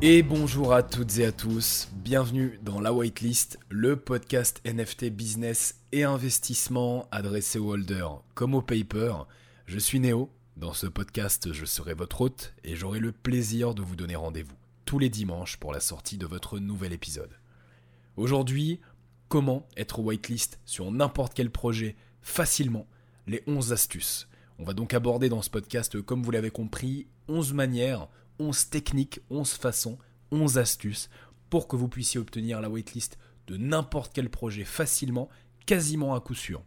Et bonjour à toutes et à tous, bienvenue dans La Whitelist, le podcast NFT business et investissement adressé aux holders comme aux paper. Je suis Néo, dans ce podcast je serai votre hôte et j'aurai le plaisir de vous donner rendez-vous tous les dimanches pour la sortie de votre nouvel épisode. Aujourd'hui, comment être whitelist sur n'importe quel projet facilement, les 11 astuces. On va donc aborder dans ce podcast, comme vous l'avez compris, 11 manières 11 techniques, 11 façons, 11 astuces pour que vous puissiez obtenir la waitlist de n'importe quel projet facilement, quasiment à coup sûr.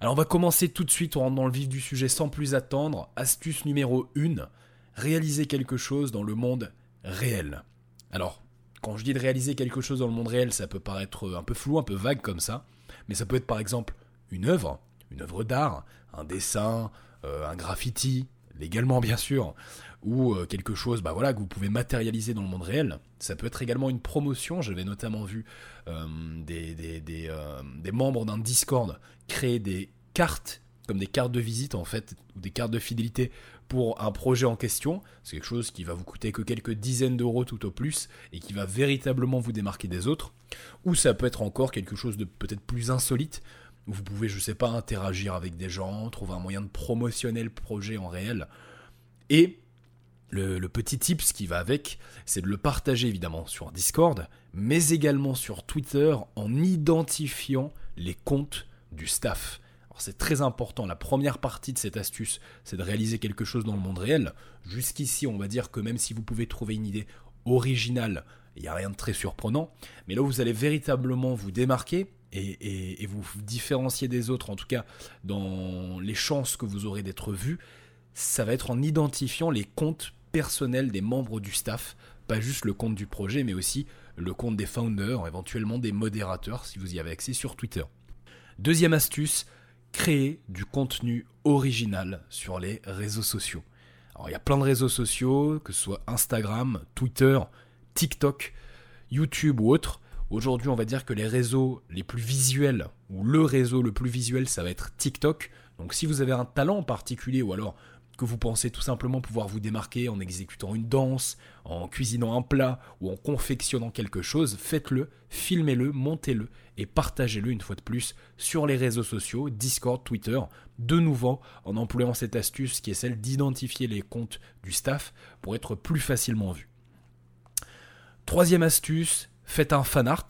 Alors on va commencer tout de suite, on rentre dans le vif du sujet sans plus attendre. Astuce numéro 1, réaliser quelque chose dans le monde réel. Alors, quand je dis de réaliser quelque chose dans le monde réel, ça peut paraître un peu flou, un peu vague comme ça, mais ça peut être par exemple une œuvre, une œuvre d'art, un dessin, euh, un graffiti, légalement bien sûr, ou euh, quelque chose bah voilà, que vous pouvez matérialiser dans le monde réel. Ça peut être également une promotion. J'avais notamment vu euh, des, euh, des, membres d'un Discord créer des cartes, comme des cartes de visite en fait, ou des cartes de fidélité pour un projet en question. C'est quelque chose qui va vous coûter que quelques dizaines d'euros tout au plus et qui va véritablement vous démarquer des autres. Ou ça peut être encore quelque chose de peut-être plus insolite. Vous pouvez, je sais pas, interagir avec des gens, trouver un moyen de promotionner le projet en réel. Et le, petit tips qui va avec, c'est de le partager évidemment sur Discord, mais également sur Twitter en identifiant les comptes du staff. C'est très important, la première partie de cette astuce, c'est de réaliser quelque chose dans le monde réel. Jusqu'ici, on va dire que même si vous pouvez trouver une idée originale, il n'y a rien de très surprenant, mais là vous allez véritablement vous démarquer et, vous différencier des autres, en tout cas dans les chances que vous aurez d'être vu, ça va être en identifiant les comptes personnel des membres du staff, pas juste le compte du projet, mais aussi le compte des founders, éventuellement des modérateurs si vous y avez accès sur Twitter. Deuxième astuce, créer du contenu original sur les réseaux sociaux. Alors il y a plein de réseaux sociaux, que ce soit Instagram, Twitter, TikTok, YouTube ou autres. Aujourd'hui, on va dire que les réseaux les plus visuels, ou le réseau le plus visuel, ça va être TikTok. Donc si vous avez un talent en particulier, ou alors que vous pensez tout simplement pouvoir vous démarquer en exécutant une danse, en cuisinant un plat ou en confectionnant quelque chose, faites-le, filmez-le, montez-le et partagez-le une fois de plus sur les réseaux sociaux, Discord, Twitter, de nouveau en employant cette astuce qui est celle d'identifier les comptes du staff pour être plus facilement vu. Troisième astuce, faites un fan art.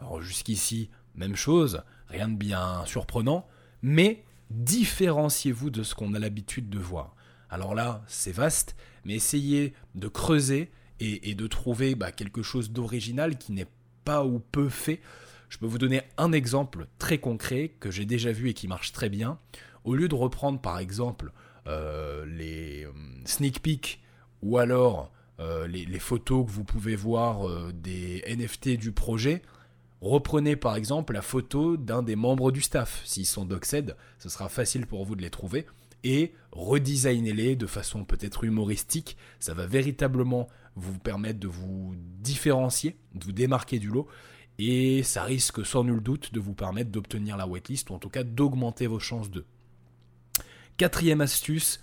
Alors jusqu'ici, même chose, rien de bien surprenant, mais différenciez-vous de ce qu'on a l'habitude de voir. Alors là, c'est vaste, mais essayez de creuser et, de trouver bah, quelque chose d'original qui n'est pas ou peu fait. Je peux vous donner un exemple très concret que j'ai déjà vu et qui marche très bien. Au lieu de reprendre par exemple euh, les euh, sneak peeks ou alors euh, les, photos que vous pouvez voir des NFT du projet, reprenez par exemple la photo d'un des membres du staff. S'ils sont Doxed, ce sera facile pour vous de les trouver et redesignez-les de façon peut-être humoristique. Ça va véritablement vous permettre de vous différencier, de vous démarquer du lot. Et ça risque sans nul doute de vous permettre d'obtenir la waitlist ou en tout cas d'augmenter vos chances de. Quatrième astuce,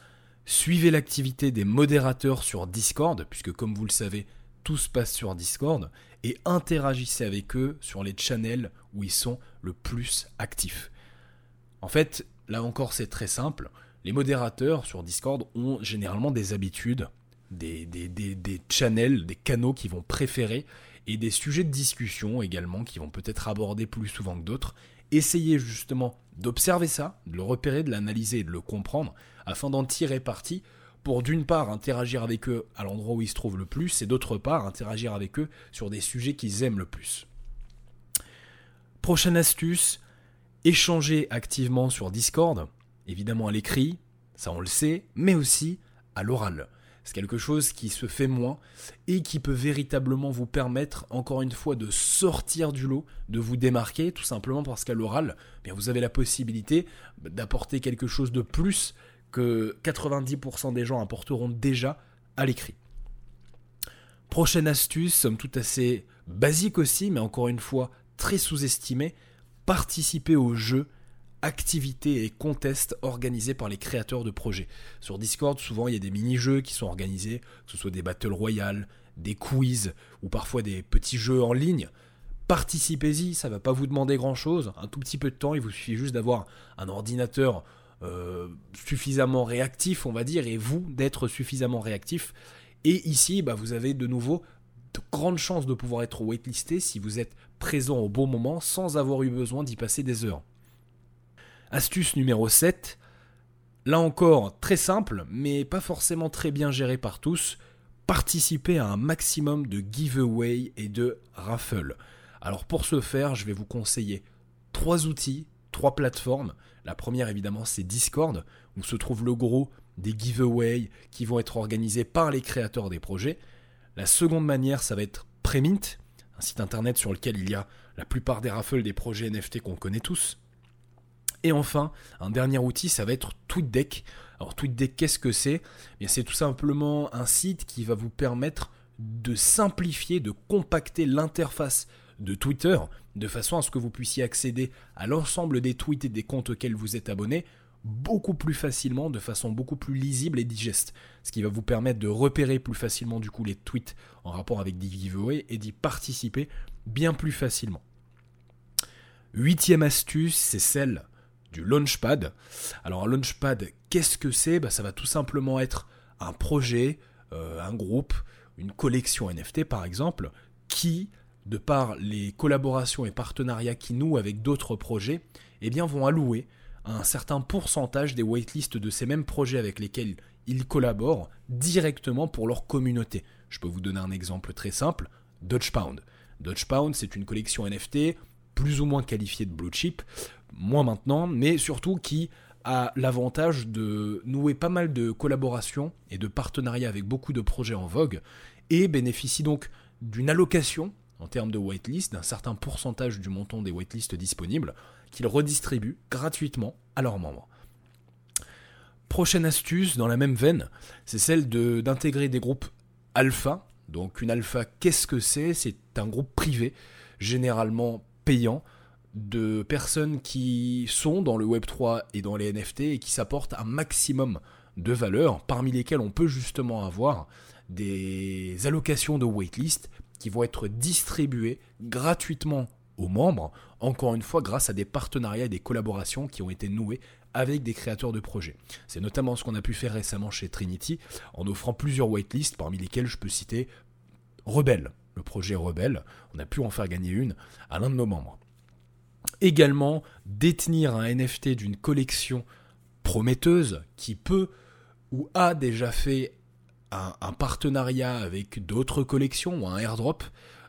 suivez l'activité des modérateurs sur Discord, puisque comme vous le savez, tout se passe sur Discord, et interagissez avec eux sur les channels où ils sont le plus actifs. En fait, là encore c'est très simple, les modérateurs sur Discord ont généralement des habitudes, des, channels, des canaux qu'ils vont préférer et des sujets de discussion également qui vont peut-être aborder plus souvent que d'autres. Essayez justement d'observer ça, de le repérer, de l'analyser et de le comprendre afin d'en tirer parti pour d'une part interagir avec eux à l'endroit où ils se trouvent le plus et d'autre part interagir avec eux sur des sujets qu'ils aiment le plus. Prochaine astuce, échanger activement sur Discord évidemment à l'écrit, ça on le sait, mais aussi à l'oral. C'est quelque chose qui se fait moins et qui peut véritablement vous permettre, encore une fois, de sortir du lot, de vous démarquer, tout simplement parce qu'à l'oral, eh vous avez la possibilité d'apporter quelque chose de plus que 90% des gens apporteront déjà à l'écrit. Prochaine astuce, somme toute assez basique aussi, mais encore une fois très sous-estimée, participer au jeu activités et contests organisés par les créateurs de projets. Sur Discord, souvent, il y a des mini-jeux qui sont organisés, que ce soit des Battle Royale, des quiz ou parfois des petits jeux en ligne. Participez-y, ça va pas vous demander grand chose, un tout petit peu de temps, il vous suffit juste d'avoir un ordinateur euh, suffisamment réactif, on va dire, et vous d'être suffisamment réactif. Et ici, bah, vous avez de nouveau de grandes chances de pouvoir être waitlisté si vous êtes présent au bon moment sans avoir eu besoin d'y passer des heures. Astuce numéro 7. Là encore, très simple, mais pas forcément très bien géré par tous. Participer à un maximum de giveaway et de raffles. Alors pour ce faire, je vais vous conseiller trois outils, trois plateformes. La première évidemment c'est Discord, où se trouve le gros des giveaways qui vont être organisés par les créateurs des projets. La seconde manière ça va être Premint, un site internet sur lequel il y a la plupart des raffles des projets NFT qu'on connaît tous. Et enfin, un dernier outil, ça va être TweetDeck. Alors TweetDeck, qu'est-ce que c'est? Eh C'est tout simplement un site qui va vous permettre de simplifier, de compacter l'interface de Twitter, de façon à ce que vous puissiez accéder à l'ensemble des tweets et des comptes auxquels vous êtes abonné beaucoup plus facilement, de façon beaucoup plus lisible et digeste. Ce qui va vous permettre de repérer plus facilement du coup les tweets en rapport avec des giveaways et d'y participer bien plus facilement. Huitième astuce, c'est celle du Launchpad. Alors un Launchpad, qu'est-ce que c'est? Bah, Ça va tout simplement être un projet, euh, un groupe, une collection NFT par exemple, qui de par les collaborations et partenariats qui nouent avec d'autres projets, eh bien vont allouer un certain pourcentage des waitlists de ces mêmes projets avec lesquels ils collaborent directement pour leur communauté. Je peux vous donner un exemple très simple, Dodge Pound. Dodge Pound, c'est une collection NFT plus ou moins qualifiée de blue chip, moins maintenant, mais surtout qui a l'avantage de nouer pas mal de collaborations et de partenariats avec beaucoup de projets en vogue et bénéficie donc d'une allocation en termes de whitelist d'un certain pourcentage du montant des whitelists disponibles qu'ils redistribuent gratuitement à leurs membres. Prochaine astuce dans la même veine, c'est celle d'intégrer des groupes alpha. Donc une alpha, qu'est-ce que c'est? C'est un groupe privé, généralement payant, de personnes qui sont dans le Web3 et dans les NFT et qui s'apportent un maximum de valeur, parmi lesquelles on peut justement avoir des allocations de waitlist qui vont être distribués gratuitement aux membres, encore une fois grâce à des partenariats et des collaborations qui ont été noués avec des créateurs de projets. C'est notamment ce qu'on a pu faire récemment chez Trinity en offrant plusieurs waitlists parmi lesquels je peux citer Rebelle, le projet Rebelle, on a pu en faire gagner une à l'un de nos membres. Également, détenir un NFT d'une collection prometteuse qui peut ou a déjà fait un, partenariat avec d'autres collections ou un airdrop.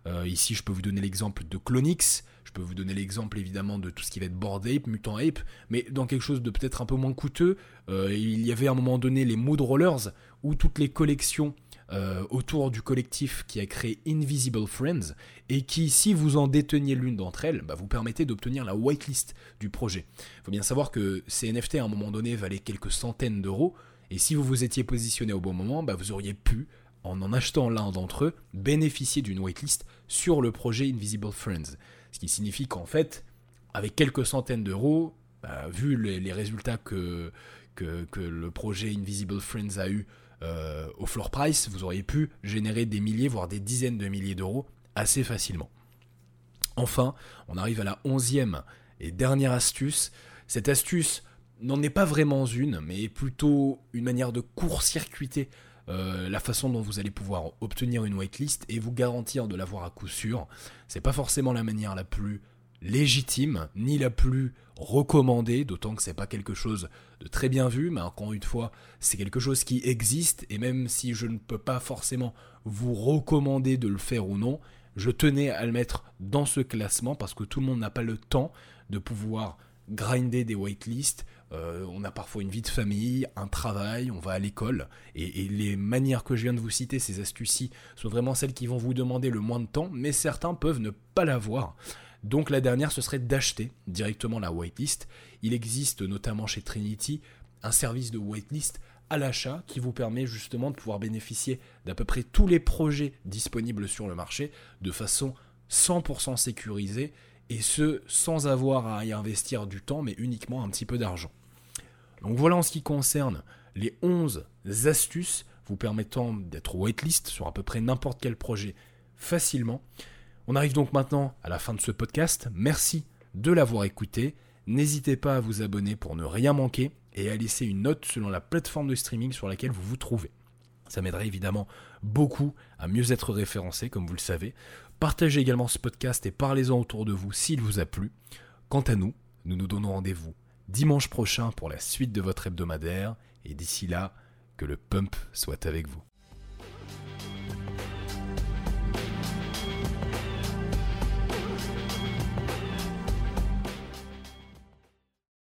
Euh, ici, je peux vous donner l'exemple de Clonix. Je peux vous donner l'exemple évidemment de tout ce qui va être Bored Ape, Mutant Ape, mais dans quelque chose de peut-être un peu moins coûteux. Euh, il y avait à un moment donné les Mood Rollers où toutes les collections euh, autour du collectif qui a créé Invisible Friends et qui, si vous en déteniez l'une d'entre elles, bah, vous permettait d'obtenir la whitelist du projet. Il faut bien savoir que ces NFT à un moment donné valaient quelques centaines d'euros. Et si vous vous étiez positionné au bon moment, bah, vous auriez pu, en en achetant l'un d'entre eux, bénéficier d'une waitlist sur le projet Invisible Friends. Ce qui signifie qu'en fait, avec quelques centaines d'euros, bah, vu les, résultats que, que, le projet Invisible Friends a eu euh, au floor price, vous auriez pu générer des milliers, voire des dizaines de milliers d'euros assez facilement. Enfin, on arrive à la onzième et dernière astuce. Cette astuce, n'en est pas vraiment une, mais plutôt une manière de court-circuiter euh, la façon dont vous allez pouvoir obtenir une whitelist et vous garantir de l'avoir à coup sûr. C'est pas forcément la manière la plus légitime ni la plus recommandée, d'autant que c'est pas quelque chose de très bien vu, mais encore une fois, c'est quelque chose qui existe et même si je ne peux pas forcément vous recommander de le faire ou non, je tenais à le mettre dans ce classement parce que tout le monde n'a pas le temps de pouvoir grinder des waitlists, euh, on a parfois une vie de famille, un travail, on va à l'école, et, les manières que je viens de vous citer, ces astuces-ci, sont vraiment celles qui vont vous demander le moins de temps, mais certains peuvent ne pas l'avoir. Donc la dernière, ce serait d'acheter directement la whitelist. Il existe notamment chez Trinity un service de whitelist à l'achat qui vous permet justement de pouvoir bénéficier d'à peu près tous les projets disponibles sur le marché de façon 100% sécurisée et ce sans avoir à y investir du temps mais uniquement un petit peu d'argent. Donc voilà en ce qui concerne les 11 astuces. vous permettant d'être whitelist sur à peu près n'importe quel projet facilement. On arrive donc maintenant à la fin de ce podcast. Merci de l'avoir écouté. N'hésitez pas à vous abonner pour ne rien manquer et à laisser une note selon la plateforme de streaming sur laquelle vous vous trouvez. Ça m'aiderait évidemment beaucoup à mieux être référencé, comme vous le savez. Partagez également ce podcast et parlez-en autour de vous s'il vous a plu. Quant à nous, nous nous donnons rendez-vous dimanche prochain pour la suite de votre hebdomadaire. Et d'ici là, que le pump soit avec vous.